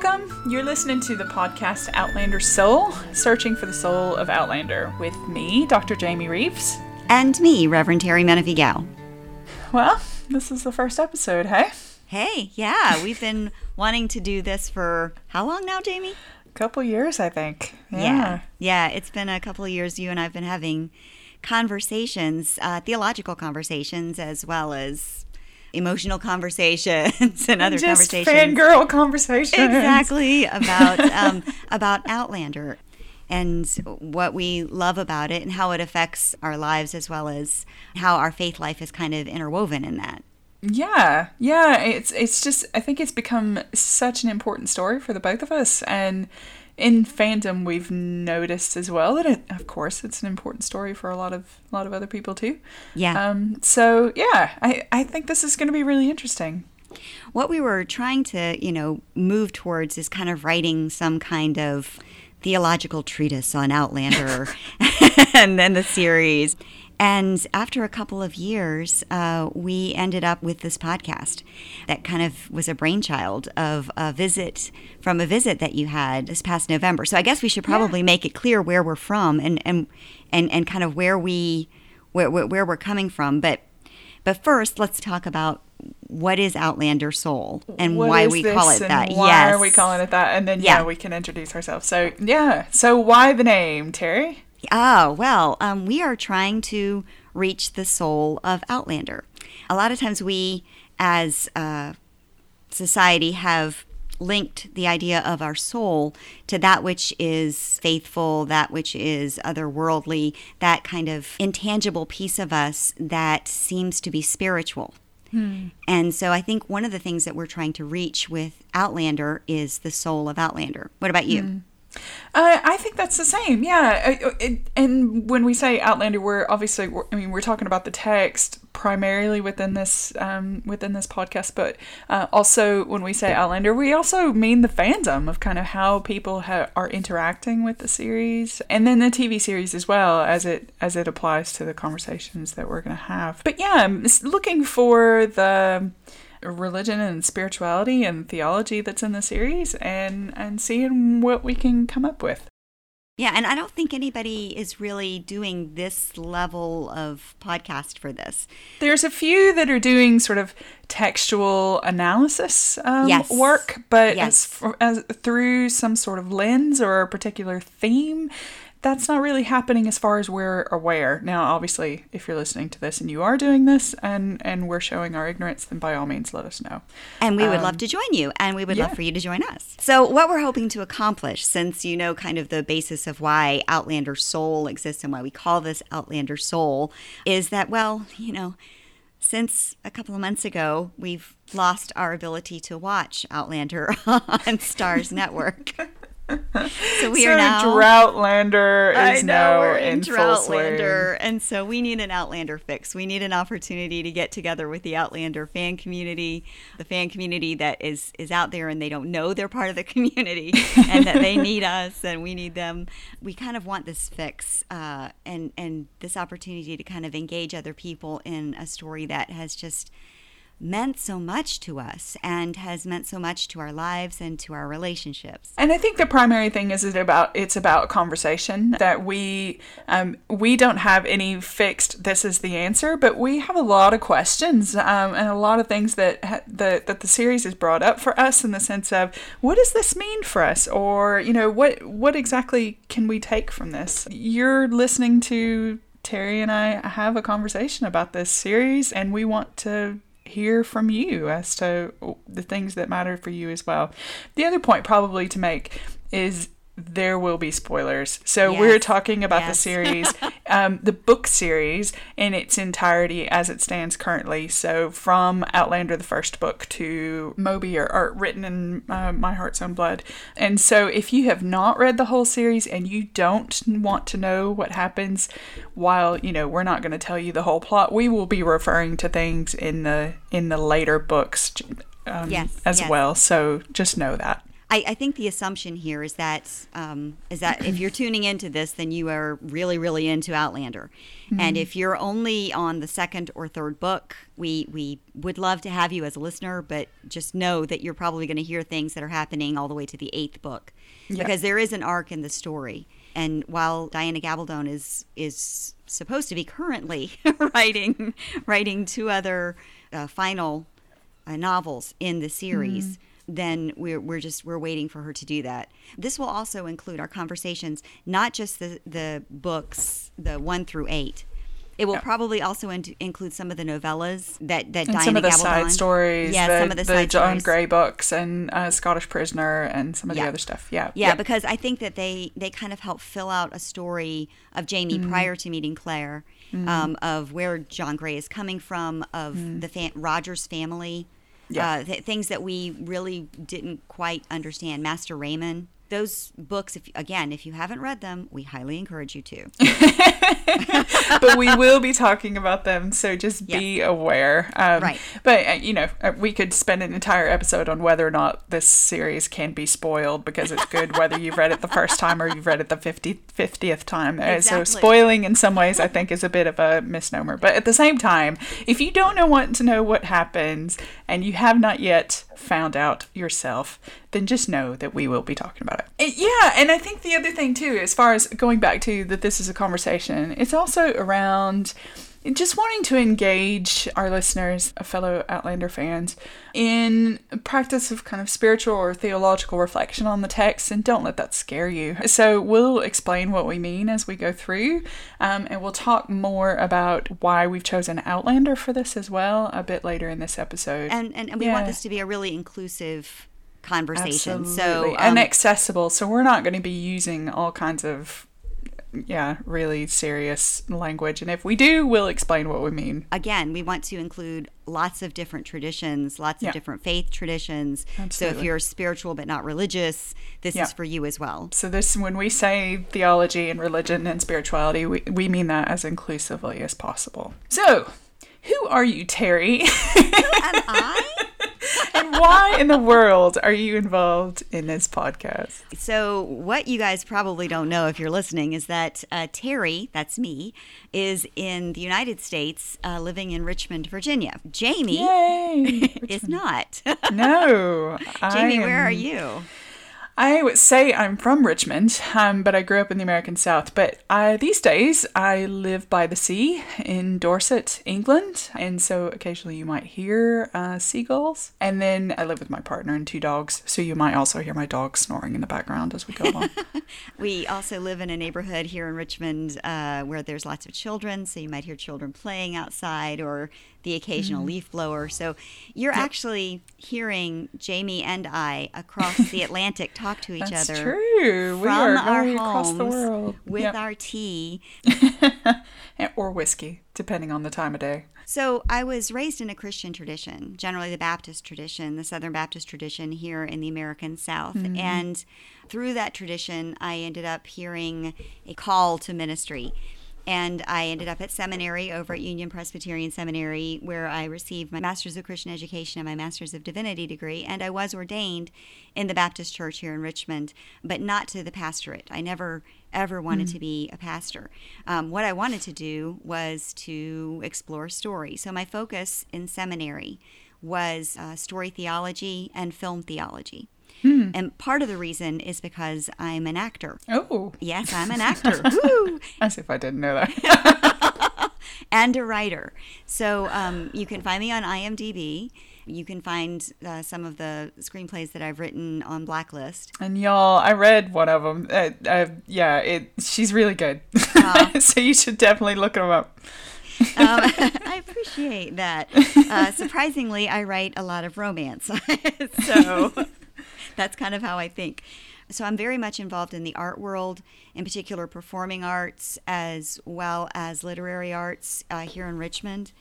Welcome. You're listening to the podcast Outlander Soul, searching for the soul of Outlander, with me, Dr. Jayme Reaves. And me, Reverend Terry Gow. Well, this is the first episode, hey? Hey, yeah, we've been wanting to do this for how long now, Jamie? A couple years, I think. Yeah. Yeah, yeah it's been a couple of years you and I've been having conversations, uh, theological conversations, as well as emotional conversations and other Just conversations. fangirl conversations. exactly about um, about Outlander and what we love about it and how it affects our lives as well as how our faith life is kind of interwoven in that. Yeah, yeah. It's it's just I think it's become such an important story for the both of us, and in fandom we've noticed as well that it, of course it's an important story for a lot of a lot of other people too. Yeah. Um. So yeah, I I think this is going to be really interesting. what we were trying to, you know, move towards is kind of writing some kind of theological treatise on Outlander and then the series. And after a couple of years, uh, we ended up with this podcast that kind of was a brainchild of a visit from a visit that you had this past November. So I guess we should probably make it clear where we're from and and and, and kind of where we where, where, where we're coming from. But but first, let's talk about what is Outlander Soul and What why we call it that. Why yes. are we calling it that? And then yeah, Yeah. we can introduce ourselves. So yeah, so why the name, Terry? Oh, well, um, we are trying to reach the soul of Outlander. A lot of times we, as a society, have linked the idea of our soul to that which is faithful, that which is otherworldly, that kind of intangible piece of us that seems to be spiritual. Hmm. And so I think one of the things that we're trying to reach with Outlander is the soul of Outlander. What about you? Hmm. Uh, I think that's the same. Yeah, Uh, it, and when we say Outlander, we're obviously, we're, I mean, we're talking about the text primarily within this um, within this podcast, but uh, also when we say Outlander, we also mean the fandom of kind of how people ha- are interacting with the series, and then the TV series as well as it as it applies to the conversations that we're going to have. But yeah, looking for the religion and spirituality and theology that's in the series and and seeing what we can come up with. Yeah, and I don't think anybody is really doing this level of podcast for this. There's a few that are doing sort of textual analysis um, Yes. work, but Yes. as, as through some sort of lens or a particular theme, that's not really happening as far as we're aware. Now, obviously, if you're listening to this and you are doing this and and we're showing our ignorance, then by all means, let us know. And we would love to join you, and we would Um, yeah. love for you to join us. So, what we're hoping to accomplish, since you know kind of the basis of why Outlander Soul exists and why we call this Outlander Soul, is that, well, you know, since a couple of months ago, we've lost our ability to watch Outlander on Starz Network. So we so are now Droughtlander is I know now in, in full swing. Droughtlander, and so we need an Outlander fix. We need an opportunity to get together with the Outlander fan community, the fan community that is is out there and they don't know they're part of the community, and that they need us and we need them. We kind of want this fix uh, and and this opportunity to kind of engage other people in a story that has just meant so much to us and has meant so much to our lives and to our relationships. And I think the primary thing is it about it's about conversation that we um, we don't have any fixed this is the answer, but we have a lot of questions um, and a lot of things that ha- the, that the series has brought up for us in the sense of what does this mean for us, or you know what what exactly can we take from this? You're listening to Terry and I have a conversation about this series, and we want to hear from you as to the things that matter for you as well. The other point probably to make is there will be spoilers. So we're talking about the series, um, the book series in its entirety as it stands currently. So from Outlander, the first book, to Moby, or, or written in uh, My Heart's Own Blood. And so if you have not read the whole series and you don't want to know what happens, while you know we're not going to tell you the whole plot, we will be referring to things in the in the later books um, Yes, as yes. well. So just know that. I, I think the assumption here is that um, is that if you're tuning into this, then you are really, really into Outlander. Mm-hmm. And if you're only on the second or third book, we we would love to have you as a listener, but just know that you're probably going to hear things that are happening all the way to the eighth book, because there is an arc in the story. And while Diana Gabaldon is is supposed to be currently writing writing two other uh, final uh, novels in the series, then we're, we're just we're waiting for her to do that. This will also include our conversations, not just the the books, the one through eight. It will Yeah. probably also in- include some of the novellas that that And Diana some of the Gabaldon. side stories, Yeah, the, some of the, the John stories. Grey books and uh, Scottish Prisoner and some of Yeah. the other stuff. Yeah. Yeah, because I think that they they kind of help fill out a story of Jamie Mm-hmm. prior to meeting Claire, um, of where John Grey is coming from, of Mm. the fa- Rogers family, Yeah. uh, th- things that we really didn't quite understand. Master Raymond. Those books, if again, if you haven't read them, we highly encourage you to. but we will be talking about them, so just be aware. Um, Right. But, uh, you know, uh, we could spend an entire episode on whether or not this series can be spoiled because it's good whether you've read it the first time or you've read it the 50, 50th time. Uh, So, spoiling in some ways, I think, is a bit of a misnomer. But at the same time, if you don't know want to know what happens and you have not yet found out yourself, then just know that we will be talking about it. And yeah, and I think the other thing too, as far as going back to that this is a conversation, it's also around just wanting to engage our listeners, fellow Outlander fans, in a practice of kind of spiritual or theological reflection on the text, and don't let that scare you. So we'll explain what we mean as we go through, um, and we'll talk more about why we've chosen Outlander for this as well a bit later in this episode. And and, and we want this to be a really inclusive conversation. Absolutely. So and um, accessible. So we're not going to be using all kinds of yeah, really serious language. And if we do, we'll explain what we mean. again, we want to include lots of different traditions, lots Yeah. of different faith traditions. Absolutely. So if you're spiritual but not religious, this Yeah. is for you as well. So this when we say theology and religion and spirituality, we, we mean that as inclusively as possible. So, who are you, Terry? Who am I? And why in the world are you involved in this podcast? So, what you guys probably don't know if you're listening is that uh, Terry, that's me, is in the United States living in Richmond, Virginia. Jayme Yay! is not. no. Jayme, where are you? I would say I'm from Richmond, um, but I grew up in the American South. But I, these days, I live by the sea in Dorset, England, and so occasionally you might hear uh, seagulls. And then I live with my partner and two dogs, so you might also hear my dog snoring in the background as we go along. We also live in a neighborhood here in Richmond uh, where there's lots of children, so you might hear children playing outside or the occasional mm-hmm. leaf blower. So you're actually hearing Jayme and I across the Atlantic talk to each That's other true. We from are our going across homes the world with Yep. our tea. Or whiskey, depending on the time of day. So I was raised in a Christian tradition, generally the Baptist tradition, the Southern Baptist tradition here in the American South. Mm-hmm. And through that tradition, I ended up hearing a call to ministry. And I ended up at seminary over at Union Presbyterian Seminary, where I received my Master's of Christian Education and my Master's of Divinity degree. And I was ordained in the Baptist Church here in Richmond, but not to the pastorate. I never, ever wanted to be a pastor. Um, what I wanted to do was to explore story. So my focus in seminary was uh, story theology and film theology. And part of the reason is because I'm an actor. Oh, Yes, I'm an actor. As if I didn't know that. and a writer. So um, you can find me on IMDb. You can find uh, some of the screenplays that I've written on Blacklist. And y'all, I read one of them. Uh, uh, yeah, it. She's really good. so you should definitely look them up. Um, I appreciate that. Uh, surprisingly, I write a lot of romance. so that's kind of how I think. So I'm very much involved in the art world, in particular performing arts as well as literary arts uh, here in Richmond.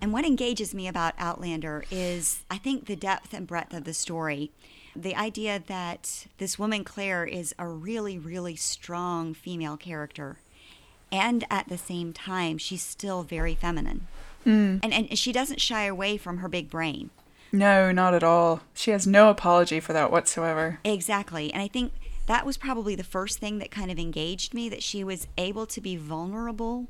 And what engages me about Outlander is, I think, the depth and breadth of the story. The idea that this woman, Claire, is a really, really strong female character. And at the same time, she's still very feminine. And, and she doesn't shy away from her big brain. No, not at all. She has no apology for that whatsoever. Exactly. And I think that was probably the first thing that kind of engaged me that she was able to be vulnerable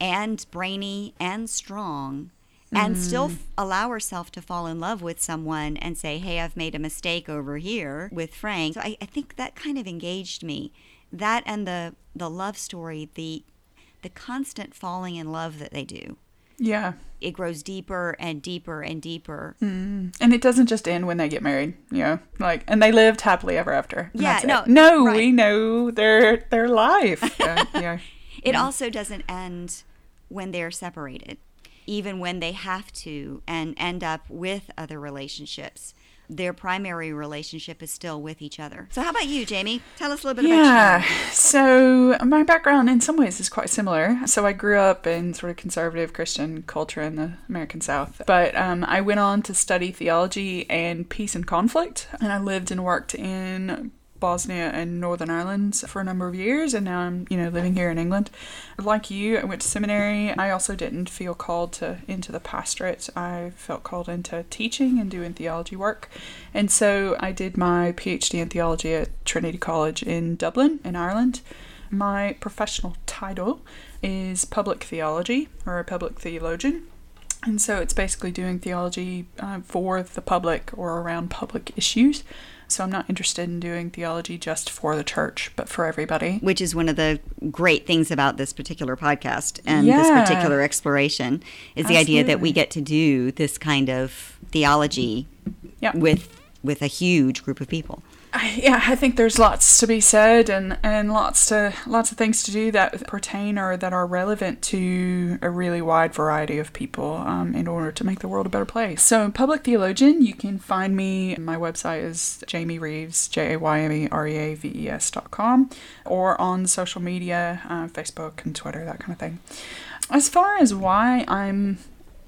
and brainy and strong and still mm. f- allow herself to fall in love with someone and say, Hey, I've made a mistake over here with Frank. So I, I think that kind of engaged me. That and the the love story, the the constant falling in love that they do. Yeah. It grows deeper and deeper and deeper. Mm. And it doesn't just end when they get married, you know, like, and they lived happily ever after. Yeah, that's it. no, no, right. we know their their life. yeah, yeah. It also doesn't end when they're separated, even when they have to and end up with other relationships. Their primary relationship is still with each other. So, how about you, Jayme? Tell us a little bit about Yeah. So my background in some ways is quite similar. So I grew up in sort of conservative Christian culture in the American South. But um, I went on to study theology and peace and conflict. And I lived and worked in Bosnia and Northern Ireland for a number of years, and now I'm, you know, living here in England. Like you, I went to seminary. I also didn't feel called to into the pastorate. I felt called into teaching and doing theology work, and so I did my PhD in theology at Trinity College in Dublin, in Ireland. My professional title is public theology or a public theologian. And so it's basically doing theology uh, for the public or around public issues. So I'm not interested in doing theology just for the church, but for everybody. Which is one of the great things about this particular podcast and this particular exploration is the idea that we get to do this kind of theology Yeah. with with a huge group of people. I, yeah, I think there's lots to be said and, and lots to lots of things to do that pertain or that are relevant to a really wide variety of people um, in order to make the world a better place. So, public theologian, you can find me. My website is Jayme Reaves, J A Y M E R E A V E S dot com, or on social media, uh, Facebook and Twitter, that kind of thing. As far as why I'm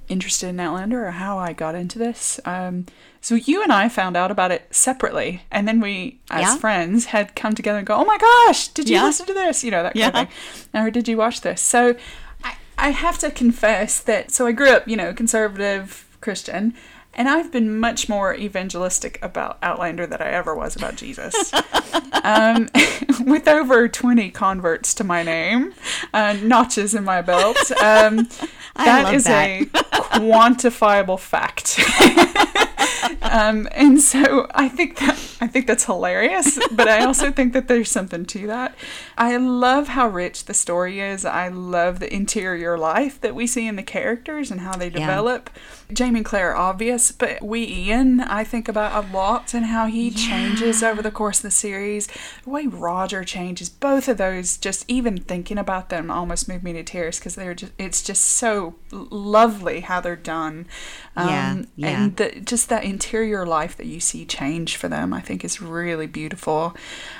interested in Outlander or how I got into this. Um, so you and I found out about it separately, and then we, as Yeah. friends, had come together and go, "Oh my gosh, did you Yeah. listen to this?" You know that kind Yeah. of thing, or did you watch this? So I, I have to confess that. So I grew up, you know, conservative Christian. And I've been much more evangelistic about Outlander than I ever was about Jesus. um, with over 20 converts to my name, uh, notches in my belt. Um, that is that. a quantifiable fact. um, and so I think that I think that's hilarious, but I also think that there's something to that. I love how rich the story is. I love the interior life that we see in the characters and how they Yeah. Jamie and Claire are obvious, but we Ian I think about a lot and how he changes over the course of the series. The way Roger changes, both of those just even thinking about them almost move me to tears because they're just it's just so lovely how they're done. Yeah, um, yeah. And the, just that interior life that you see change for them, I think is really beautiful.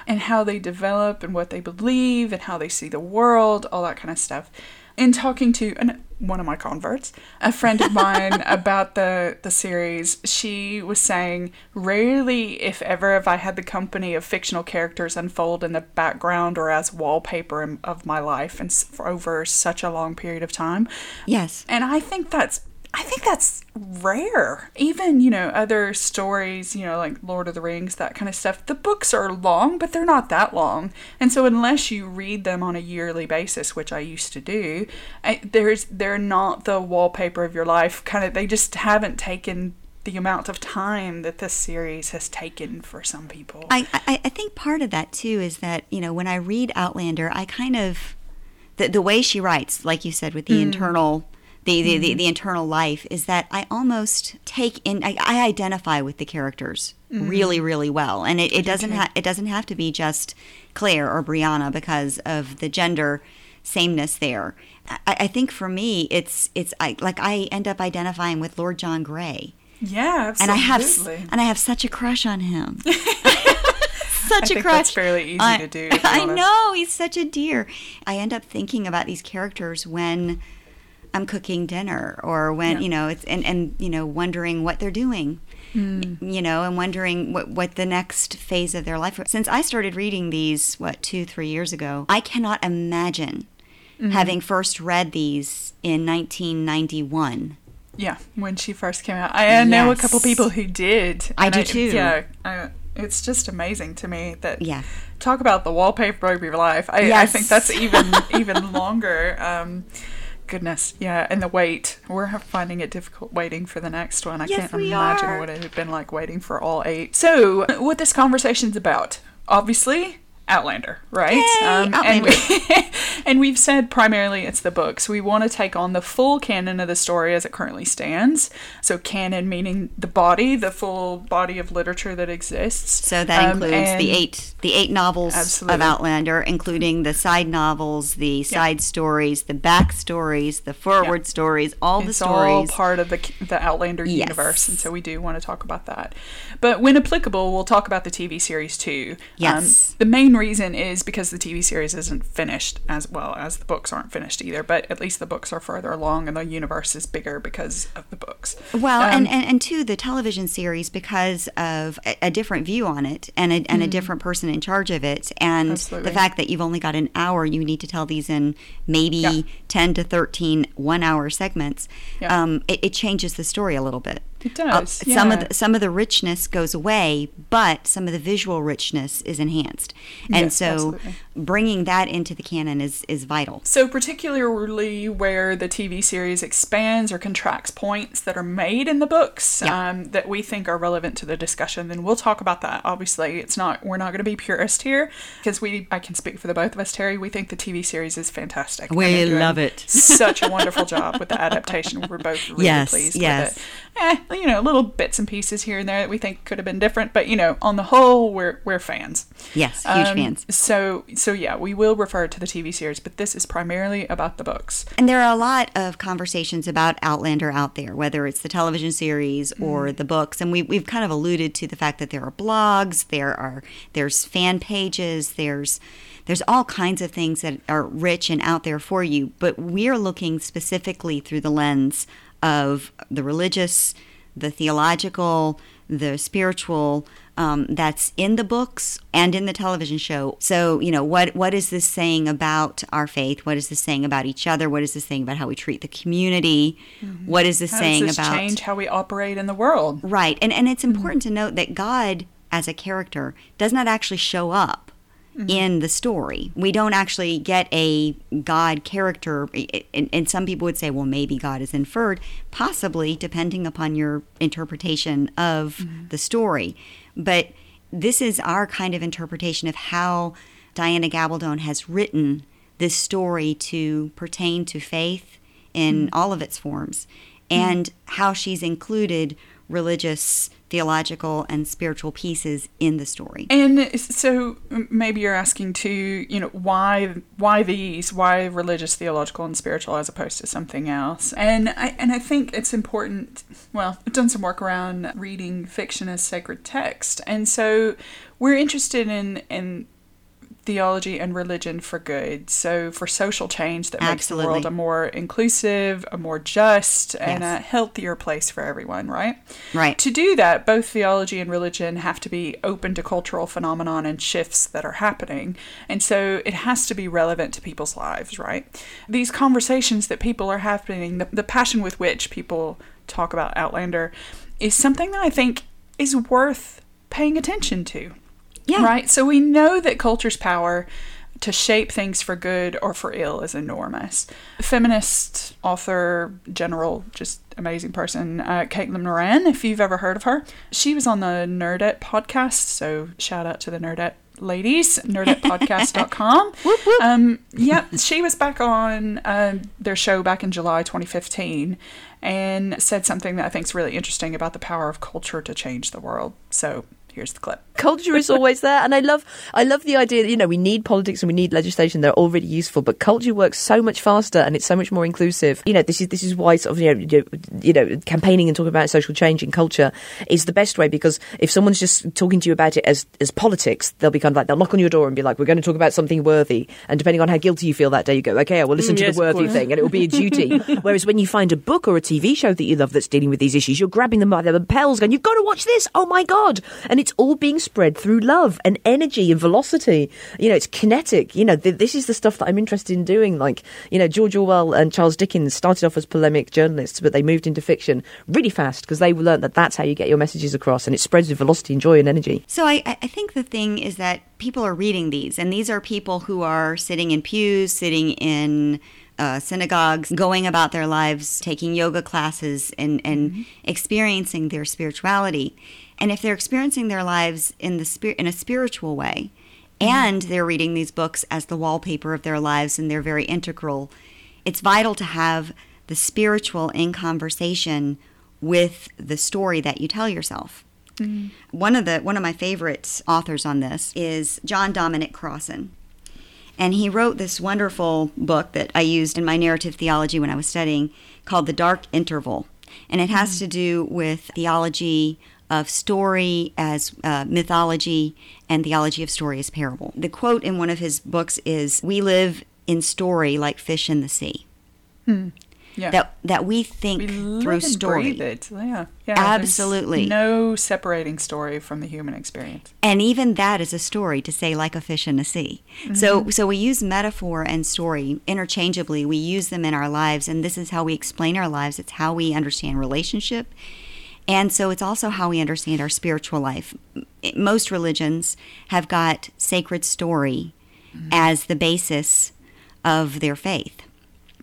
And how they develop and what they believe and how they see the world, all that kind of stuff. In talking to an, one of my converts, a friend of mine about the, the series, she was saying, rarely, if ever, have I had the company of fictional characters unfold in the background or as wallpaper of my life and for over such a long period of time. Yes. And I think that's think that's rare. Even, you know, other stories, you know, like Lord of the Rings, that kind of stuff. The books are long, but they're not that long. And so unless you read them on a yearly basis, which I used to do, I, there's they're not the wallpaper of your life. Kind of they just haven't taken the amount of time that this series has taken for some people. I, I, I think part of that too is that, you know, when I read Outlander, I kind of, the, the way she writes, like you said, with the mm. internal. The, the, the, mm-hmm. the internal life is that I almost take in I, I identify with the characters mm-hmm. really really well and it, it doesn't ha- it doesn't have to be just Claire or Brianna because of the gender sameness there I, I think for me it's it's I, like I end up identifying with Lord John Grey yeah, and I have and I have such a crush on him. such I a think crush. that's fairly easy I, to do, to I honest. know he's such a dear. I end up thinking about these characters when I'm cooking dinner, or when Yeah. you know, it's and and you know, wondering what they're doing. Mm. You know, and wondering what what the next phase of their life. Since I started reading these, what two, three years ago, I cannot imagine Mm-hmm. having first read these in 1991 Yeah, when she first came out, I, I know a couple people who did. I do too. Yeah, I, it's just amazing to me that. Yeah. Talk about the wallpaper of your life. I, I think that's even even longer. Um, goodness, yeah, and the wait. We're finding it difficult waiting for the next one. I Yes, can't imagine are. what it had been like waiting for all eight. So, what this conversation's about? Obviously, Outlander, right? Um, Yay, And, we, and we've said primarily it's the books. We want to take on the full canon of the story as it currently stands. So, canon meaning the body, the full body of literature that exists. So that Um, includes the eight the eight novels Absolutely. of Outlander, including the side novels, the side stories, the back stories, the forward stories, all the It's all stories. part of the the Outlander Yes. universe, and so we do want to talk about that. But when applicable, we'll talk about the TV series too. Yes. Um, the main reason is because the TV series isn't finished as well as the books aren't finished either. But at least the books are further along, and the universe is bigger because of the books. Well, Um, and, and, and two, the television series, because of a, a different view on it and a, and a different person in charge of it, and Mm-hmm. Absolutely. the fact that you've only got an hour, you need to tell these in maybe Yeah. 10 to 13 one hour segments, Yeah. um, it, it changes the story a little bit. It Uh, does, Some of the, some of the richness goes away, but some of the visual richness is enhanced, and Yes, so absolutely. bringing that into the canon is is vital. So, particularly where the TV series expands or contracts points that are made in the books Yeah. um, that we think are relevant to the discussion, then we'll talk about that. Obviously, it's not we're not going to be purist here because we I can speak for the both of us, Terry. We think the TV series is fantastic. We love it. such a wonderful job with the adaptation. We're both really Yes, pleased yes. with it. Eh, you know, little bits and pieces here and there that we think could have been different, but you know, on the whole, we're we're fans. Yes, huge Um, fans. So so yeah, we will refer to the TV series, but this is primarily about the books. And there are a lot of conversations about Outlander out there, whether it's the television series or Mm-hmm. the books. And we, we've kind of alluded to the fact that there are blogs, there are there's fan pages, there's there's all kinds of things that are rich and out there for you. But we're looking specifically through the lens of the religious, the theological, the spiritual um, that's in the books and in the television show. So, you know, what what is this saying about our faith? What is this saying about each other? What is this saying about how we treat the community? What is this How saying does this about change how we operate in the world? right? And and it's important to note that God as a character does not actually show up Mm-hmm. in the story. We don't actually get a God character, and, and some people would say, well, maybe God is inferred, possibly, depending upon your interpretation of mm-hmm. the story. But this is our kind of interpretation of how Diana Gabaldon has written this story to pertain to faith in mm-hmm. all of its forms and how she's included religious, theological, and spiritual pieces in the story. And so maybe you're asking too, you know, why why these? Why religious, theological, and spiritual as opposed to something else? And I and I think it's important. Well, I've done some work around reading fiction as sacred text, and so we're interested in in theology and religion for good. So for social change that makes the world a more inclusive, a more just, and Yes. a healthier place for everyone, right? Right. To do that, both theology and religion have to be open to cultural phenomenon and shifts that are happening. And so it has to be relevant to people's lives, right? These conversations that people are having, the, the passion with which people talk about Outlander, is something that I think is worth paying attention to. Yeah. Right? So we know that culture's power to shape things for good or for ill is enormous. Feminist author, general, just amazing person, uh, Caitlin Moran, if you've ever heard of her, she was on the Nerdette podcast. So shout out to the Nerdette ladies, nerdettepodcast.com. Whoop, whoop. Um, yeah, she was back on um, their show back in July 2015 and said something that I think is really interesting about the power of culture to change the world. So here's the clip. culture is always there and i love i love the idea that you know we need politics and we need legislation they're all really useful but culture works so much faster and it's so much more inclusive. You know this is this is why sort of you know, you know, campaigning and talking about social change in culture is the best way because if someone's just talking to you about it as as politics they'll be kind of like they'll knock on your door and be like we're going to talk about something worthy. And depending on how guilty you feel that day you go okay i will listen Mm, to yes, the worthy thing and it will be a duty. Whereas when you find a book or a tv show that you love that's dealing with these issues you're grabbing them by the lapels going you've got to watch this! Oh my god! And it's all being spread through love and energy and velocity. You know, it's kinetic. You know, th- this is the stuff that I'm interested in doing. Like, you know, George Orwell and Charles Dickens started off as polemic journalists, but they moved into fiction really fast because they learned that that's how you get your messages across and it spreads with velocity and joy and energy. So I, I think the thing is that people are reading these, and these are people who are sitting in pews, sitting in uh, synagogues, going about their lives, taking yoga classes, and, and mm-hmm. experiencing their spirituality. And if they're experiencing their lives in the spirit in a spiritual way, mm-hmm. and they're reading these books as the wallpaper of their lives, and they're very integral, it's vital to have the spiritual in conversation with the story that you tell yourself. Mm-hmm. One of the one of my favorite authors on this is John Dominic Crossan. And he wrote this wonderful book that I used in my narrative theology when I was studying called The Dark Interval. And it has mm-hmm. to do with theology of story as uh, mythology and theology of story as parable. The quote in one of his books is We live in story like fish in the sea. Hmm. Yeah. That that we think we through story. It. Yeah. yeah. Absolutely. No separating story from the human experience. And even that is a story to say like a fish in the sea. Mm-hmm. So so we use metaphor and story interchangeably. We use them in our lives and this is how we explain our lives. It's how we understand relationship. And so it's also how we understand our spiritual life. Most religions have got sacred story mm-hmm. as the basis of their faith.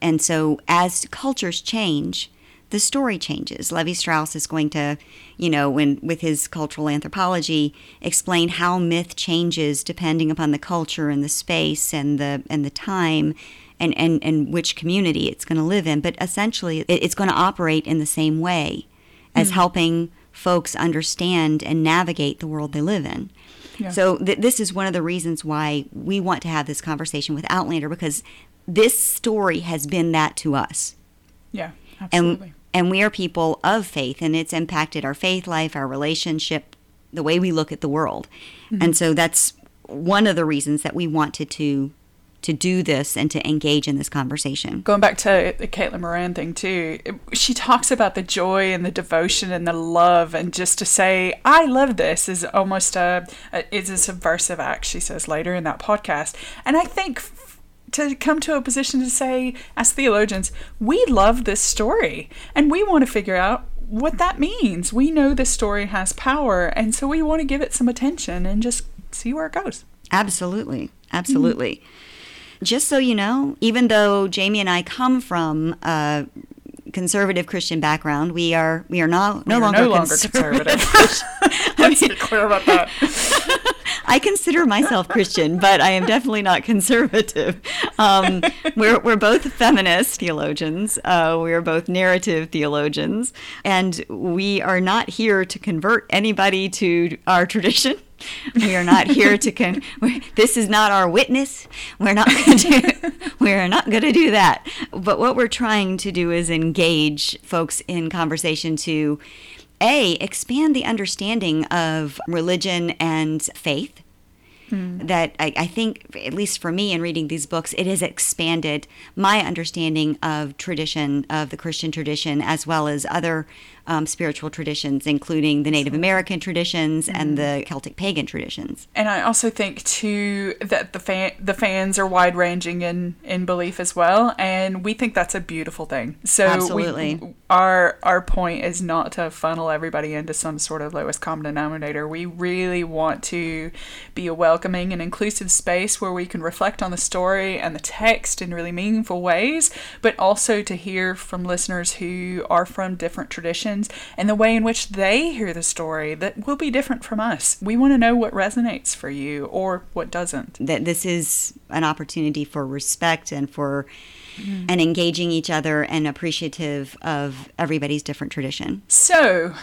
And so as cultures change, the story changes. Lévi-Strauss is going to, you know, when with his cultural anthropology, explain how myth changes depending upon the culture and the space and the and the time and, and, and which community it's going to live in. But essentially, it's going to operate in the same way as mm-hmm. helping folks understand and navigate the world they live in. Yeah. So th- this is one of the reasons why we want to have this conversation with Outlander because this story has been that to us. Yeah, absolutely. And, and we are people of faith, and it's impacted our faith life, our relationship, the way we look at the world. Mm-hmm. And so that's one of the reasons that we wanted to to do this and to engage in this conversation. Going back to the Caitlin Moran thing too, she talks about the joy and the devotion and the love, and just to say I love this is almost a, a is a subversive act. She says later in that podcast, and I think to come to a position to say, as theologians, we love this story and we want to figure out what that means. We know this story has power, and so we want to give it some attention and just see where it goes. Absolutely. Absolutely. Mm-hmm. Just so you know, even though Jayme and I come from a conservative Christian background, we are we are not no, longer, no longer conservative. conservative. Let's be clear about that. I consider myself Christian, but I am definitely not conservative. Um, we're, we're both feminist theologians. Uh, we are both narrative theologians. And we are not here to convert anybody to our tradition. We are not here to con. This is not our witness. We're not going to. We're not going to do that. But what we're trying to do is engage folks in conversation to a, expand the understanding of religion and faith. Hmm. That I, I, think, at least for me, in reading these books, it has expanded my understanding of tradition, of the Christian tradition, as well as other um, spiritual traditions, including the Native American traditions mm-hmm. and the Celtic pagan traditions. And I also think too that the fan the fans are wide ranging in in belief as well, and we think that's a beautiful thing. So absolutely, we, our our point is not to funnel everybody into some sort of lowest common denominator. We really want to be a welcoming and inclusive space where we can reflect on the story and the text in really meaningful ways, but also to hear from listeners who are from different traditions and the way in which they hear the story that will be different from us. We want to know what resonates for you or what doesn't. That this is an opportunity for respect and for mm. and engaging each other and appreciative of everybody's different tradition. So,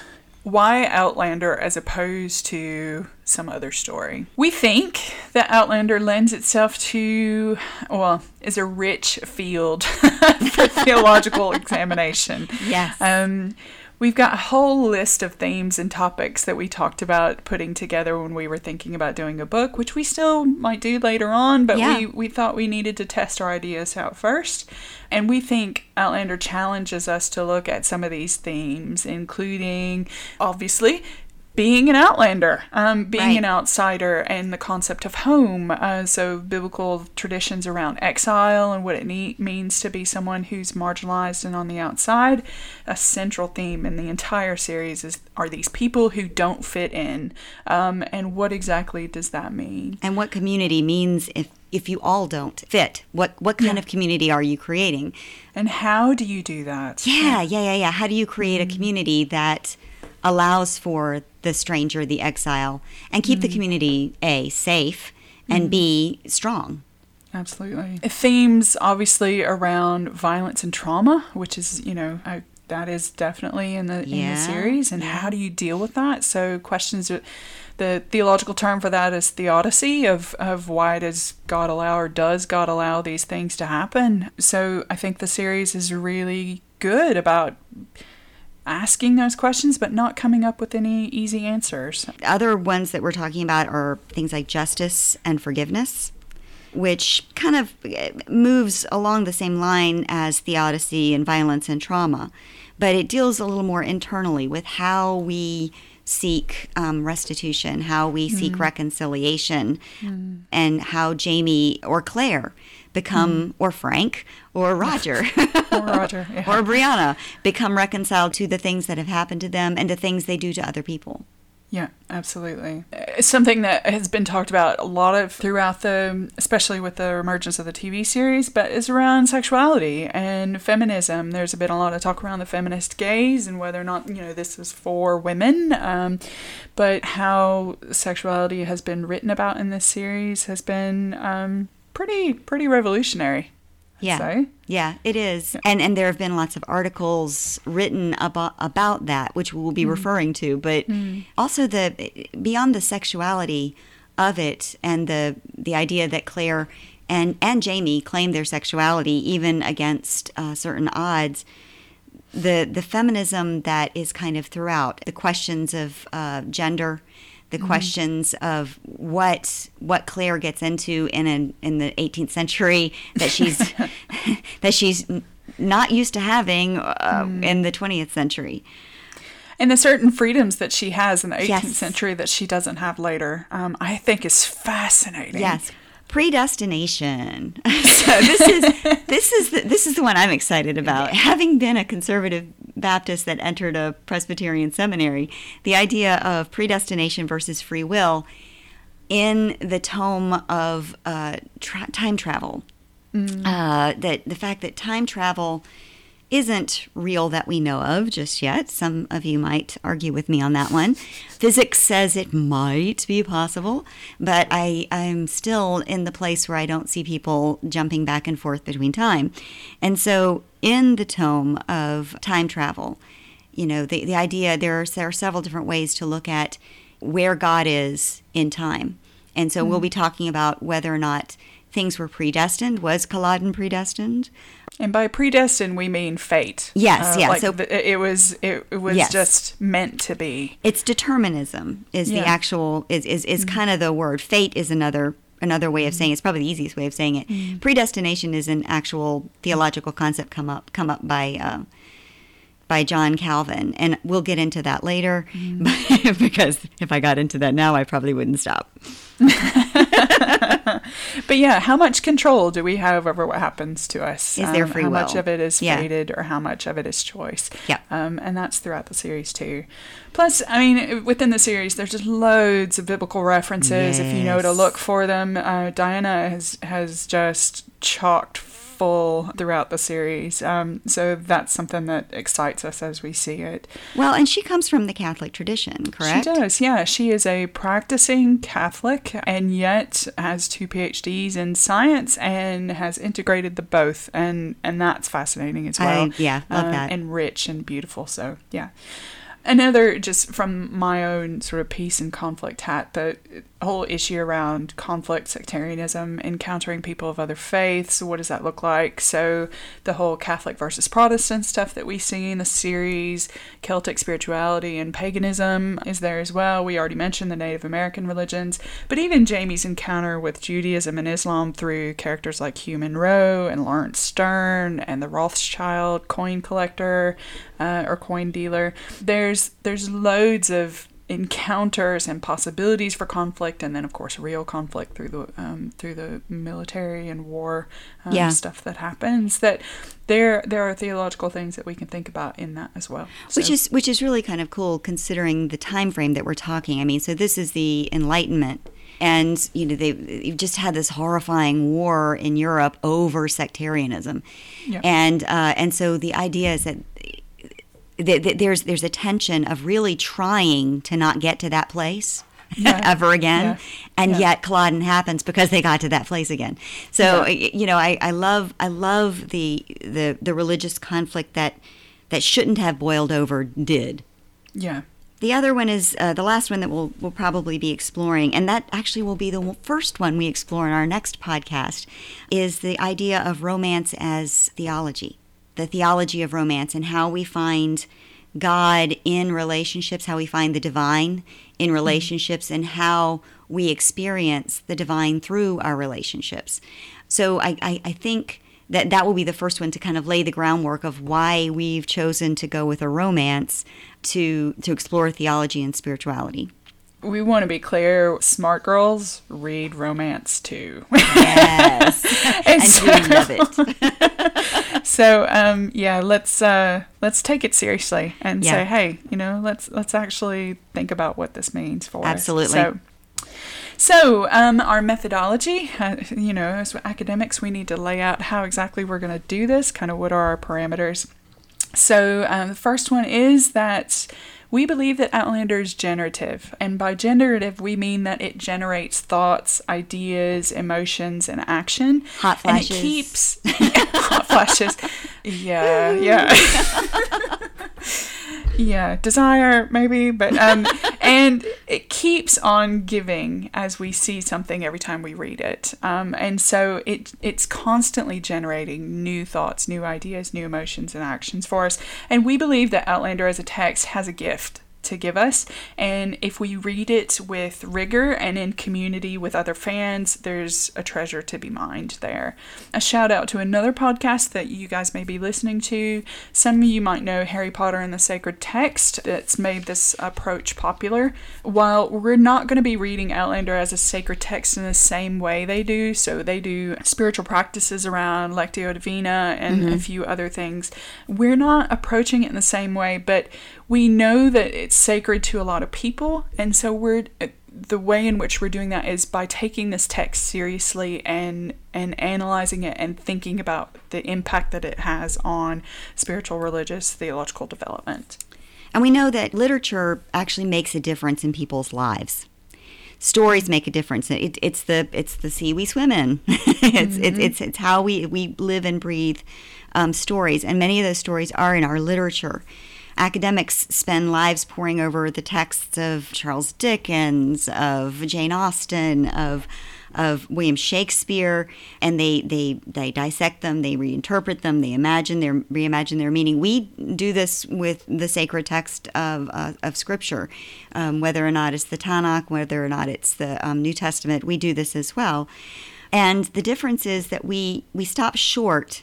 why Outlander as opposed to some other story? We think that Outlander lends itself to, well, is a rich field for theological examination. Yes. Um, We've got a whole list of themes and topics that we talked about putting together when we were thinking about doing a book, which we still might do later on, but yeah. we, we thought we needed to test our ideas out first. And we think Outlander challenges us to look at some of these themes, including, obviously, being an outlander, um, being Right. an outsider, and the concept of home. Uh, so, biblical traditions around exile and what it ne- means to be someone who's marginalized and on the outside. A central theme in the entire series is are these people who don't fit in, um, and what exactly does that mean? And what community means if if you all don't fit? What what kind Yeah. of community are you creating? And how do you do that? Yeah, yeah, yeah, yeah. How do you create a community that allows for the stranger, the exile, and keep the mm. community A safe and B mm. strong? Absolutely. Themes obviously around violence and trauma, which is, you know, I, that is definitely in the in the series and how do you deal with that? So questions uh, the theological term for that is theodicy of of why does God allow or does God allow these things to happen? So I think the series is really good about asking those questions but not coming up with any easy answers. Other ones that we're talking about are things like justice and forgiveness, which kind of eh, moves along the same line as theodicy and violence and trauma, but it deals a little more internally with how we seek um, restitution, how we seek mm. reconciliation, mm. and how Jamie or Claire become, mm. or Frank or Roger. Or Roger. yeah. or Brianna become reconciled to the things that have happened to them and the things they do to other people. Yeah, absolutely. It's something that has been talked about a lot of throughout the, especially with the emergence of the TV series, but is around sexuality and feminism. There's been a lot of talk around the feminist gaze and whether or not, you know, this is for women. Um, but how sexuality has been written about in this series has been um, pretty, pretty revolutionary. Yeah. say. Yeah, it is. And and there have been lots of articles written about about that which we'll be referring to, but also the beyond the sexuality of it and the the idea that Claire and and Jamie claim their sexuality even against uh, certain odds. The the feminism that is kind of throughout the questions of uh, gender, the questions of what what Claire gets into in an, in the 18th century that she's that she's not used to having uh, in the 20th century. And the certain freedoms that she has in the 18th Yes. century that she doesn't have later, um, I think is fascinating. Yes. Predestination. so this is this is the, this is the one I'm excited about. Having been a conservative Baptist that entered a Presbyterian seminary, the idea of predestination versus free will in the tome of uh, tra- time travel. Uh, that the fact that time travel isn't real that we know of just yet. Some of you might argue with me on that one. Physics says it might be possible, but I, I'm still in the place where I don't see people jumping back and forth between time. And so, in the tome of time travel, you know, the, the idea there are, there are several different ways to look at where God is in time. And so, we'll be mm. talking about whether or not things were predestined. Was Culloden predestined? And by predestined, we mean fate. Yes, uh, yeah, Like so- the, it was, it, it was Yes. just meant to be. it's determinism is Yeah. the actual is is, is mm. kind of the word fate is another another way of saying it. it's probably the easiest way of saying it. Predestination is an actual theological concept come up come up by uh, by John Calvin and we'll get into that later. Because if I got into that now I probably wouldn't stop But yeah, how much control do we have over what happens to us? Is there Um, free How much of it is Yeah. fated or how much of it is choice? Yeah. Um, and that's throughout the series too. Plus, I mean, within the series, there's just loads of biblical references if you know to look for them. Uh, Diana has has just chocked full throughout the series. Um, so that's something that excites us as we see it. well and she comes from the Catholic tradition correct She does, yeah. She is a practicing Catholic and yet has two PhDs in science and has integrated the both, and and that's fascinating as I- well. yeah, love Uh, that. and rich and beautiful. So yeah. Another, just from my own sort of peace and conflict hat, the whole issue around conflict, sectarianism, encountering people of other faiths. What does that look like? So, the whole Catholic versus Protestant stuff that we see in the series, Celtic spirituality and paganism is there as well. We already mentioned the Native American religions, but even Jamie's encounter with Judaism and Islam through characters like Hugh Munro and Lawrence Stern and the Rothschild coin collector uh, or coin dealer. There's there's loads of encounters and possibilities for conflict, and then of course real conflict through the um, through the military and war um, Yeah. stuff that happens. That there there are theological things that we can think about in that as well. which is which is really kind of cool considering the time frame that we're talking. I mean, so this is the Enlightenment, and you know they you've just had this horrifying war in Europe over sectarianism, Yeah. and uh, and so the idea is that. Th- th- There's there's a tension of really trying to not get to that place Yeah. ever again, Yeah. and Yeah. yet Culloden happens because they got to that place again. So you know, I, I love I love the the the religious conflict that that shouldn't have boiled over did. yeah. The other one is uh, the last one that we'll, we'll probably be exploring, and that actually will be the first one we explore in our next podcast, is the idea of romance as theology, the theology of romance, and how we find God in relationships, how we find the divine in mm-hmm. relationships, and how we experience the divine through our relationships. So I, I, I think that that will be the first one to kind of lay the groundwork of why we've chosen to go with a romance to to explore theology and spirituality. We want to be clear. Smart girls read romance too. Yes, and and so, we love it. so um, yeah, let's uh, let's take it seriously and Yeah. say, hey, you know, let's let's actually think about what this means for us. Absolutely. So, so um, our methodology, uh, you know, as academics, we need to lay out how exactly we're going to do this. Kind of what are our parameters. So um, the first one is that we believe that Outlander is generative, and by generative we mean that it generates thoughts, ideas, emotions, and action. Hot And it flashes. keeps hot flashes. Yeah, yeah. yeah, desire maybe, but um and it keeps on giving as we see something every time we read it. Um and so it it's constantly generating new thoughts, new ideas, new emotions and actions for us. And we believe that Outlander as a text has a gift to give us. And if we read it with rigor and in community with other fans, there's a treasure to be mined there. A shout out to another podcast that you guys may be listening to. Some of you might know Harry Potter and the Sacred Text that's made this approach popular. While we're not going to be reading Outlander as a sacred text in the same way they do, so they do spiritual practices around Lectio Divina and a mm-hmm. few other things, we're not approaching it in the same way, but we know that it's sacred to a lot of people, and so we're the way in which we're doing that is by taking this text seriously and and analyzing it and thinking about the impact that it has on spiritual, religious, theological development. And we know that literature actually makes a difference in people's lives. Stories make a difference. It, it's the it's the sea we swim in. it's, it's it's it's how we we live and breathe um, stories, and many of those stories are in our literature. Academics spend lives poring over the texts of Charles Dickens, of Jane Austen, of of William Shakespeare, and they, they they dissect them, they reinterpret them, they imagine their reimagine their meaning. We do this with the sacred text of uh, of Scripture, um, whether or not it's the Tanakh, whether or not it's the um, New Testament. We do this as well, and the difference is that we we stop short.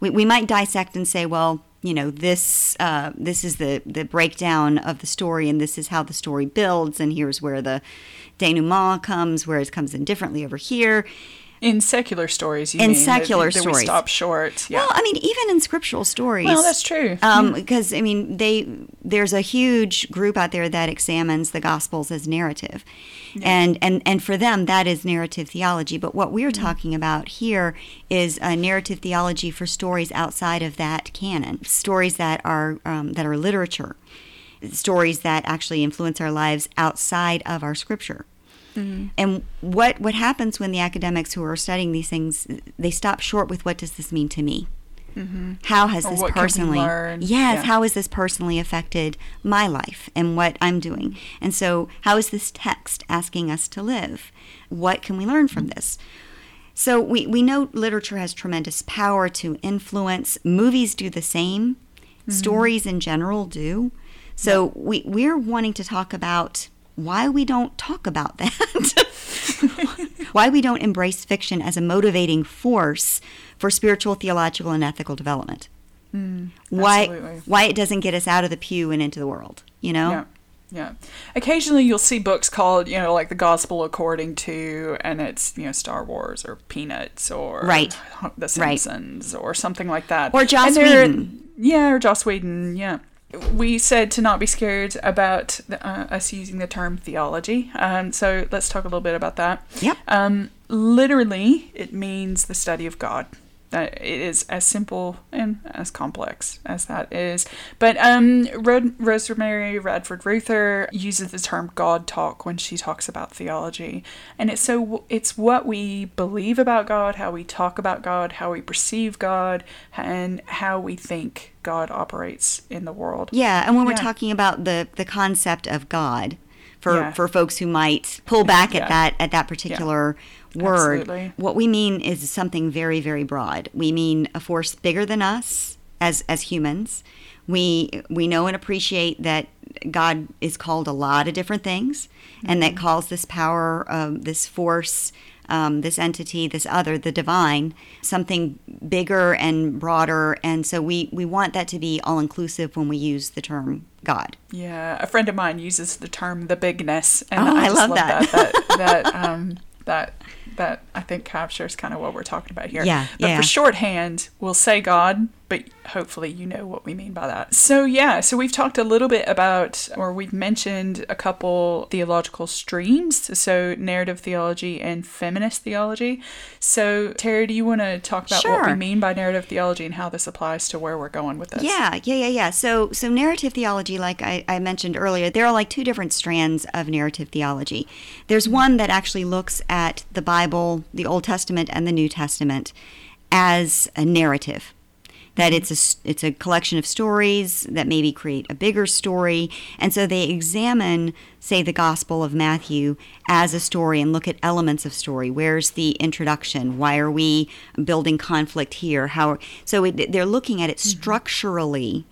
We we might dissect and say, well, you know this uh, this is the the breakdown of the story and this is how the story builds and here's where the denouement comes where it comes in differently over here In secular stories, you In mean, secular that, stories. we stop short. Yeah. well i mean even in scriptural stories. Well, that's true. um because i mean they there's a huge group out there that examines the gospels as narrative. And and and for them that is narrative theology. But what we're talking about here is a narrative theology for stories outside of that canon. Stories that are um, that are literature. Stories that actually influence our lives outside of our scripture and what what happens when the academics who are studying these things they stop short with what does this mean to me? How has Or this personally yes Yeah. how has this personally affected my life and what i'm doing? And so how is this text asking us to live? What can we learn from this? So we, we know literature has tremendous power to influence. Movies do the same. Stories in general do. So we, we're wanting to talk about why we don't talk about that why we don't embrace fiction as a motivating force for spiritual, theological, and ethical development. Hmm, why why it doesn't get us out of the pew and into the world, you know? Yeah. Yeah. Occasionally you'll see books called, you know, like the Gospel According to, and it's, you know, Star Wars or Peanuts or Right. The Right. Simpsons or something like that. Or Joss Whedon. Yeah, or Joss Whedon, yeah. We said to not be scared about uh, us using the term theology. Um, so let's talk a little bit about that. Yeah. Um, literally, it means the study of God. That it is as simple and as complex as that is. But um, Ro- Rosemary Radford Ruether uses the term God talk when she talks about theology, and it's so it's what we believe about God, how we talk about God, how we perceive God, and how we think God operates in the world. Yeah, and when we're talking about the the concept of God, for Yeah. for folks who might pull back Yeah. at that at that particular word, Absolutely. what we mean is something very very broad. We mean a force bigger than us as as humans. We we know and appreciate that God is called a lot of different things, and that calls this power, um, this force. Um, this entity, this other, the divine, something bigger and broader, and so we we want that to be all inclusive when we use the term God. Yeah, a friend of mine uses the term the bigness, and Oh, I just love that. That that that, um, that that I think captures kind of what we're talking about here. Yeah, But yeah. for shorthand, we'll say God, but hopefully you know what we mean by that. So yeah, so we've talked a little bit about, or we've mentioned a couple theological streams. So narrative theology and feminist theology. So Terry, do you want to talk about what we mean by narrative theology and how this applies to where we're going with this? Yeah, yeah, yeah, yeah. So, so narrative theology, like I, I mentioned earlier, there are like two different strands of narrative theology. There's mm-hmm. one that actually looks at the Bible, the Old Testament, and the New Testament as a narrative. That it's a it's a collection of stories that maybe create a bigger story, and so they examine, say, the Gospel of Matthew as a story and look at elements of story. Where's the introduction? Why are we building conflict here? How so? It, they're looking at it mm-hmm. structurally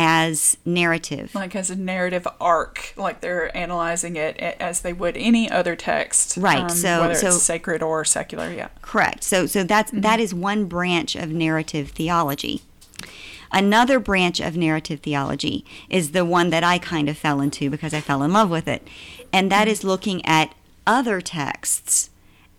as narrative. like as a narrative arc, like they're analyzing it as they would any other text, Right, um, so- whether so- it's sacred or secular. Yeah, Correct. So so that's that is one branch of narrative theology. Another branch of narrative theology is the one that I kind of fell into because I fell in love with it. And that is looking at other texts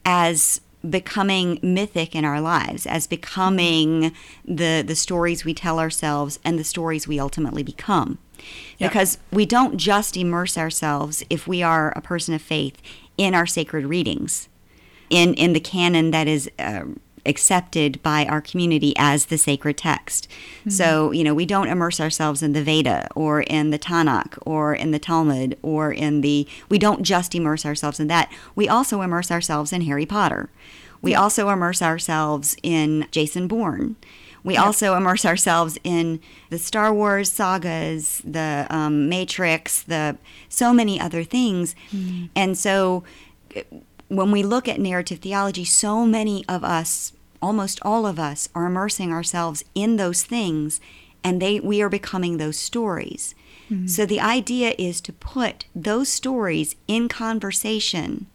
as becoming mythic in our lives, as becoming the the stories we tell ourselves and the stories we ultimately become. Yeah. Because we don't just immerse ourselves if we are a person of faith in our sacred readings in in the canon that is uh, accepted by our community as the sacred text. So you know we don't immerse ourselves in the Veda or in the Tanakh or in the Talmud or in the. We don't just immerse ourselves in that. We also immerse ourselves in Harry Potter. We also immerse ourselves in Jason Bourne. We also immerse ourselves in the Star Wars sagas, the um, Matrix, the so many other things, and so when we look at narrative theology, so many of us, almost all of us, are immersing ourselves in those things, and they we are becoming those stories. Mm-hmm. So the idea is to put those stories in conversation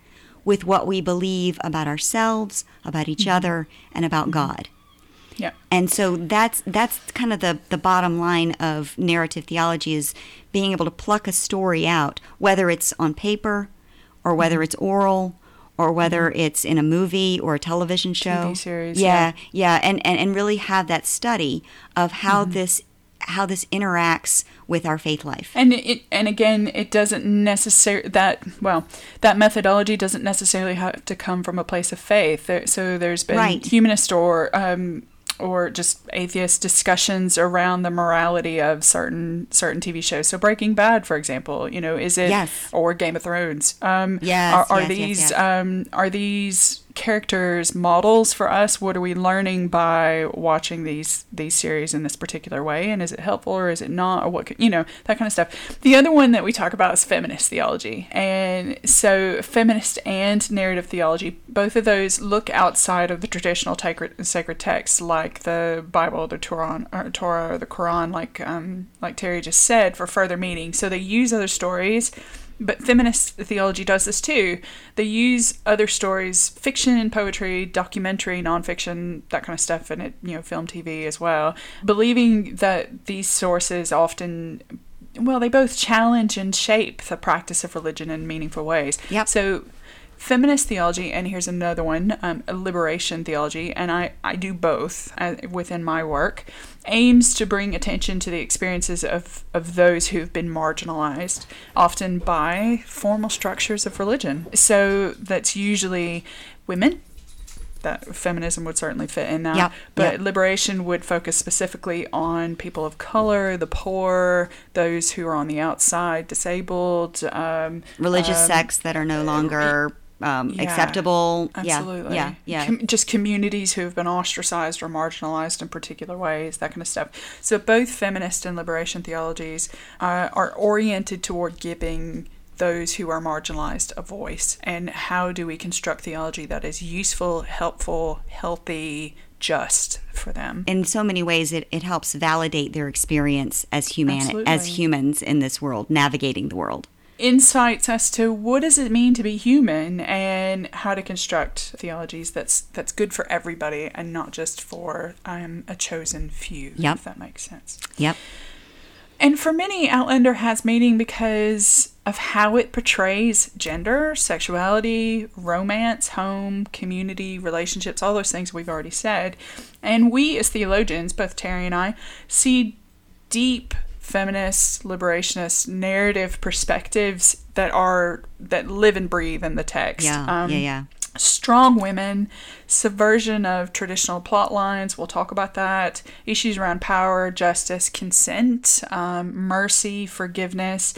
with what we believe about ourselves, about each mm-hmm. other, and about mm-hmm. God. yeah, And so that's that's kind of the, the bottom line of narrative theology is being able to pluck a story out, whether it's on paper or whether it's oral or whether it's in a movie or a television show. series, Yeah, yeah, and, and, and really have that study of how Mm-hmm. this how this interacts with our faith life. and it and again, it doesn't necessarily that well that methodology doesn't necessarily have to come from a place of faith. There, so there's been Right. humanist or um, or just atheist discussions around the morality of certain certain TV shows. So Breaking Bad, for example, you know, is it Yes. or Game of Thrones? Um, Yes, are, are yes, these yes. um, are these characters models for us? What are we learning by watching these these series in this particular way? And is it helpful or is it not? Or what could- you know that kind of stuff. The other one that we talk about is feminist theology, and so feminist and narrative theology, both of those look outside of the traditional sacred texts like the Bible, the Torah, or Torah, or the Quran, like um, like Terry just said, for further meaning. So they use other stories but feminist theology does this too. They use other stories, fiction, and poetry, documentary, nonfiction, that kind of stuff, and it you know film, TV as well, believing that these sources often well, they both challenge and shape the practice of religion in meaningful ways. Yep. So, feminist theology, and here's another one, um, liberation theology, and I, I do both uh, within my work, aims to bring attention to the experiences of, of those who've been marginalized, often by formal structures of religion. So, that's usually women that feminism would certainly fit in that. Yep, But yep. liberation would focus specifically on people of color, the poor, those who are on the outside, disabled. Um, Religious um, sects that are no longer um, yeah, acceptable. Absolutely. Yeah, yeah, yeah. Com- just communities who have been ostracized or marginalized in particular ways, that kind of stuff. So both feminist and liberation theologies uh, are oriented toward giving those who are marginalized a voice. And how do we construct theology that is useful, helpful, healthy, just for them? in so many ways it, it helps validate their experience as human as humans in this world navigating the world insights as to what does it mean to be human and how to construct theologies that's that's good for everybody and not just for um, a chosen few Yep. if that makes sense. Yep. And for many outlander has meaning because of how it portrays gender sexuality romance home community relationships all those things we've already said. And we as theologians both terry and i see deep feminist liberationist narrative perspectives that are that live and breathe in the text yeah Um, yeah yeah strong women, subversion of traditional plot lines. We'll talk about that. Issues around power, justice, consent, um, mercy, forgiveness.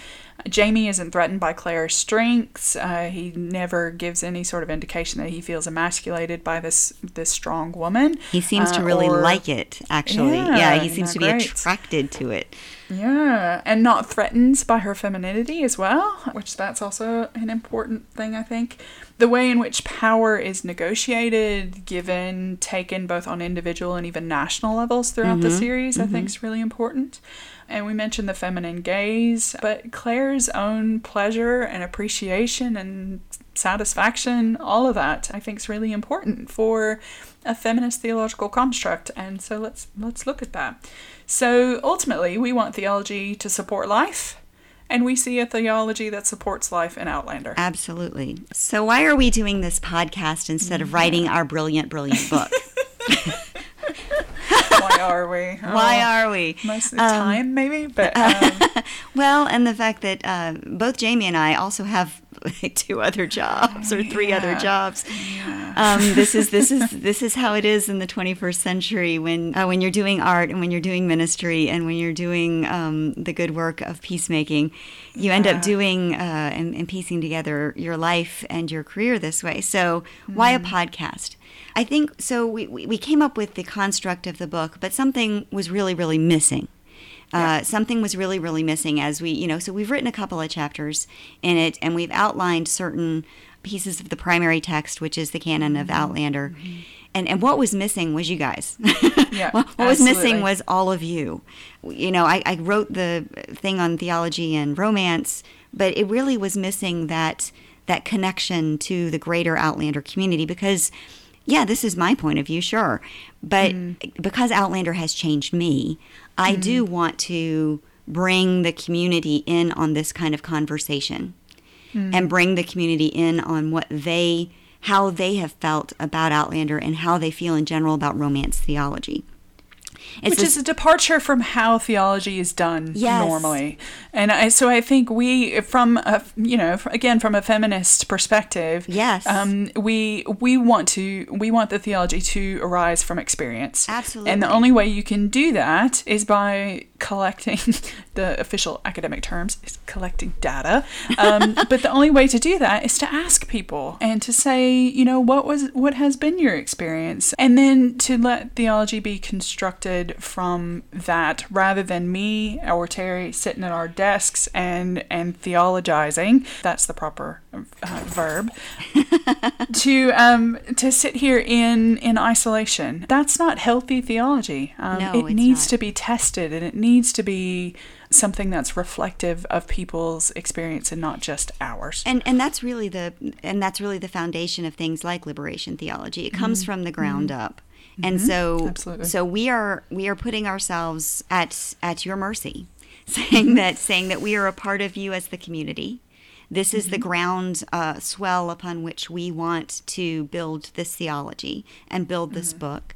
Jamie isn't threatened by Claire's strengths. Uh, he never gives any sort of indication that he feels emasculated by this this strong woman. he seems to uh, really or- like it actually yeah, Yeah, he seems to be great? attracted to it Yeah, and not threatened by her femininity as well, which that's also an important thing, I think. The way in which power is negotiated, given, taken both on individual and even national levels throughout the series, I think is really important. And we mentioned the feminine gaze, but Claire's own pleasure and appreciation and satisfaction, all of that, I think is really important for a feminist theological construct. And so let's let's look at that. So ultimately, we want theology to support life, and we see a theology that supports life in Outlander. absolutely so why are we doing this podcast instead of writing our brilliant brilliant book Why are we? why Oh, are we most of the time, maybe, but um, Well, and the fact that uh, both Jayme and I also have like, two other jobs or three other Yeah. jobs. Um, this is this is this is how it is in the 21st century when uh, when you're doing art and when you're doing ministry and when you're doing um, the good work of peacemaking, you end Yeah. up doing uh, and, and piecing together your life and your career this way. So why a podcast? I think so. We, we we came up with the construct of the book, but something was really really missing. Uh, something was really, really missing as we, you know, so we've written a couple of chapters in it and we've outlined certain pieces of the primary text, which is the canon of Outlander. And, and what was missing was you guys. Yeah, what, what was missing was all of you. You know, I, I wrote the thing on theology and romance, but it really was missing that that connection to the greater Outlander community because yeah, this is my point of view, sure. But mm. because Outlander has changed me, I do mm. want to bring the community in on this kind of conversation mm. and bring the community in on what they how they have felt about Outlander and how they feel in general about romance theology. It's which this- is a departure from how theology is done Yes. normally. And I, so I think we, from a, you know, again from a feminist perspective, Yes. um, we we want to we want the theology to arise from experience. Absolutely. And the only way you can do that is by collecting the official academic terms is collecting data. Um, but the only way to do that is to ask people and to say, you know, what was what has been your experience, and then to let theology be constructed from that rather than me or Terry sitting at our desks and and theologizing. That's the proper uh, verb to um to sit here in in isolation. That's not healthy theology. Um, No, it needs not. to be tested and it needs to be something that's reflective of people's experience and not just ours. and and that's really the and that's really the foundation of things like liberation theology. It comes from the ground up. And mm-hmm. so Absolutely. so we are we are putting ourselves at at your mercy. saying mm-hmm. that saying that we are a part of you as the community. This is the mm-hmm. ground uh, swell upon which we want to build this theology and build this book.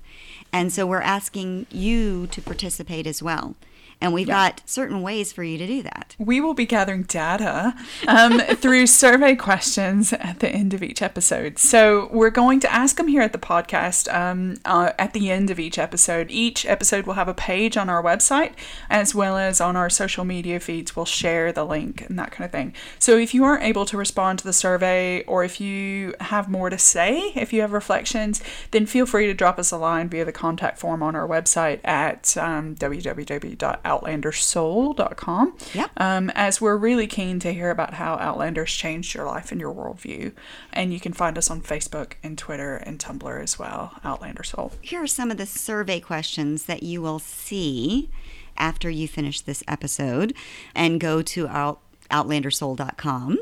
And so we're asking you to participate as well. And we've got certain ways for you to do that. We will be gathering data um, through survey questions at the end of each episode. So we're going to ask them here at the podcast um, uh, at the end of each episode. Each episode will have a page on our website as well as on our social media feeds. We'll share the link and that kind of thing. So if you aren't able to respond to the survey or if you have more to say, if you have reflections, then feel free to drop us a line via the contact form on our website at um, www.outlandersoul.com. Yep. Um, as we're really keen to hear about how Outlanders changed your life and your worldview. And you can find us on Facebook and Twitter and Tumblr as well, Outlander Soul. Here are some of the survey questions that you will see after you finish this episode and go to out outlandersoul.com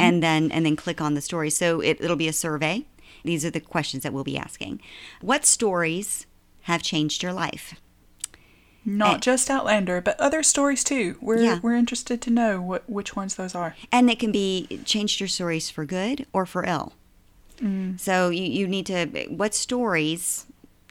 and then and then click on the story so it, it'll be a survey these are the questions that we'll be asking what stories have changed your life Not Eh. just Outlander, but other stories too. We're, Yeah. we're interested to know what, which ones those are. and it can be changed your stories for good or for ill so you, you need to what stories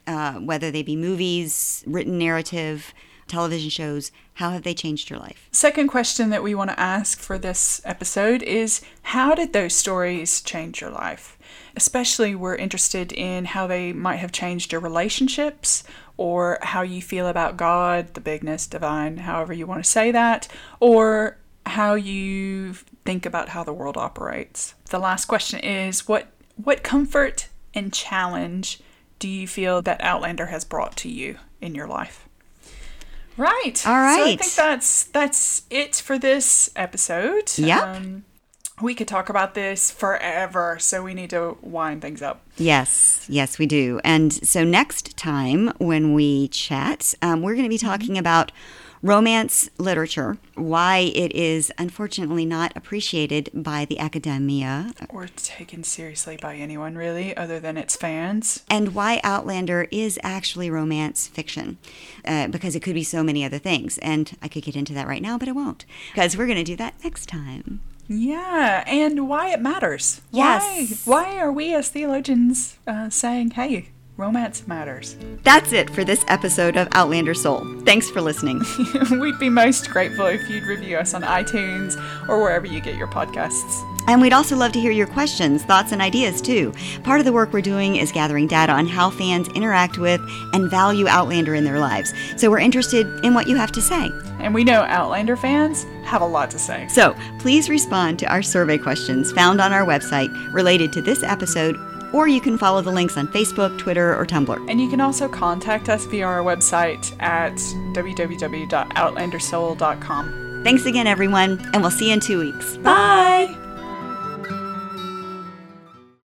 uh, whether they be movies written narrative television shows how have they changed your life Second question that we want to ask for this episode is how did those stories change your life? Especially, we're interested in how they might have changed your relationships or how you feel about God, the bigness, divine, however you want to say that, or how you think about how the world operates. The last question is what what comfort and challenge do you feel that Outlander has brought to you in your life? Right. All right. So I think that's that's it for this episode. Yep. Um, we could talk about this forever, so we need to wind things up. Yes, yes, we do. And so next time when we chat, um, we're going to be talking about romance literature, why it is unfortunately not appreciated by the academia, Or taken seriously by anyone really, other than its fans. and why Outlander is actually romance fiction, uh, because it could be so many other things. And I could get into that right now, but I won't, because we're going to do that next time. Yeah, and why it matters. Yes. Why, why are we as theologians uh, saying, hey, romance matters? That's it for this episode of Outlander Soul. Thanks for listening. We'd be most grateful if you'd review us on iTunes or wherever you get your podcasts. And we'd also love to hear your questions, thoughts, and ideas too. Part of the work we're doing is gathering data on how fans interact with and value Outlander in their lives. So we're interested in what you have to say. And we know Outlander fans have a lot to say. So please respond to our survey questions found on our website related to this episode, or you can follow the links on Facebook, Twitter, or Tumblr. And you can also contact us via our website at www.outlandersoul.com. Thanks again, everyone, and we'll see you in two weeks. Bye!